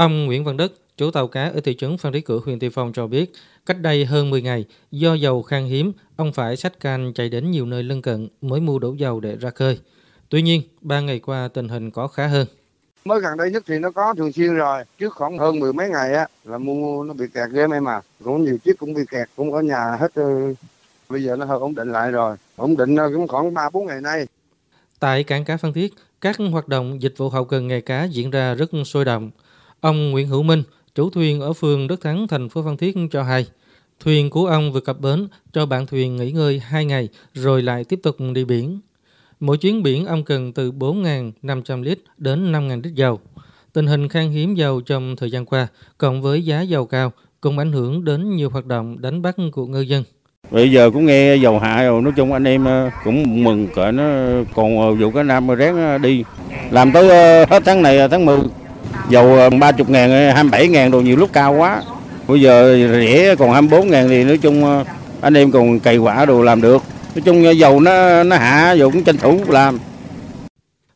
Ông Nguyễn Văn Đức, chủ tàu cá ở thị trấn Phan Rí Cửa, huyện Tuy Phong cho biết, cách đây hơn 10 ngày, do dầu khan hiếm, ông phải xách can chạy đến nhiều nơi lân cận mới mua đủ dầu để ra khơi. Tuy nhiên, ba ngày qua tình hình có khá hơn. Mới gần đây nhất thì nó có thường xuyên rồi, trước khoảng hơn mười mấy ngày á là mua nó bị kẹt ghê em mà, cũng nhiều chiếc cũng bị kẹt, cũng ở nhà hết. Bây giờ nó hơi ổn định lại rồi, ổn định cũng khoảng 3 4 ngày nay. Tại cảng cá Phan Thiết, các hoạt động dịch vụ hậu cần nghề cá diễn ra rất sôi động. Ông Nguyễn Hữu Minh, chủ thuyền ở phường Đức Thắng, thành phố Phan Thiết cho hay, thuyền của ông vừa cập bến cho bạn thuyền nghỉ ngơi 2 ngày rồi lại tiếp tục đi biển. Mỗi chuyến biển ông cần từ 4.500 lít đến 5.000 lít dầu. Tình hình khan hiếm dầu trong thời gian qua, cộng với giá dầu cao, cũng ảnh hưởng đến nhiều hoạt động đánh bắt của ngư dân. Bây giờ cũng nghe dầu hạ rồi, nói chung anh em ờ, cũng mừng cỡ nó còn ờ, vụ cái nam ráng ờ, đi. Làm tới hết tháng này tháng 10, dầu ờ, 30 ngàn, ờ, 27 ngàn đồ nhiều lúc cao quá. Bây giờ rẻ còn 24 ngàn thì nói chung ờ, anh em còn cày quả đồ làm được. Nói chung dầu nó nó hạ, dầu cũng tranh thủ làm.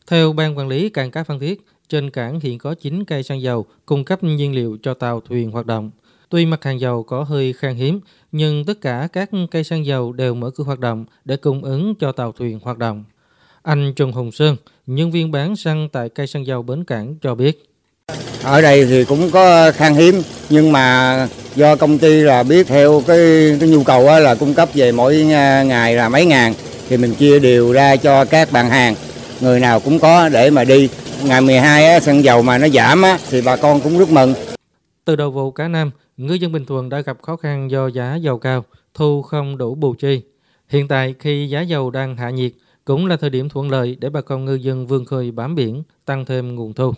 Theo Ban Quản lý Cảng cá Phan Thiết, trên cảng hiện có 9 cây xăng dầu cung cấp nhiên liệu cho tàu thuyền hoạt động. Tuy mặt hàng dầu có hơi khan hiếm, nhưng tất cả các cây xăng dầu đều mở cửa hoạt động để cung ứng cho tàu thuyền hoạt động. Anh Trần Hồng Sơn, nhân viên bán xăng tại cây xăng dầu Bến Cảng cho biết. Ở đây thì cũng có khan hiếm, nhưng mà do công ty là biết theo cái, cái nhu cầu là cung cấp về mỗi ngày là mấy ngàn, thì mình chia đều ra cho các bạn hàng, người nào cũng có để mà đi. Ngày 12 á, xăng dầu mà nó giảm á, thì bà con cũng rất mừng. Từ đầu vụ cá Nam, ngư dân Bình Thuận đã gặp khó khăn do giá dầu cao, thu không đủ bù chi. Hiện tại khi giá dầu đang hạ nhiệt, cũng là thời điểm thuận lợi để bà con ngư dân vươn khơi bám biển, tăng thêm nguồn thu.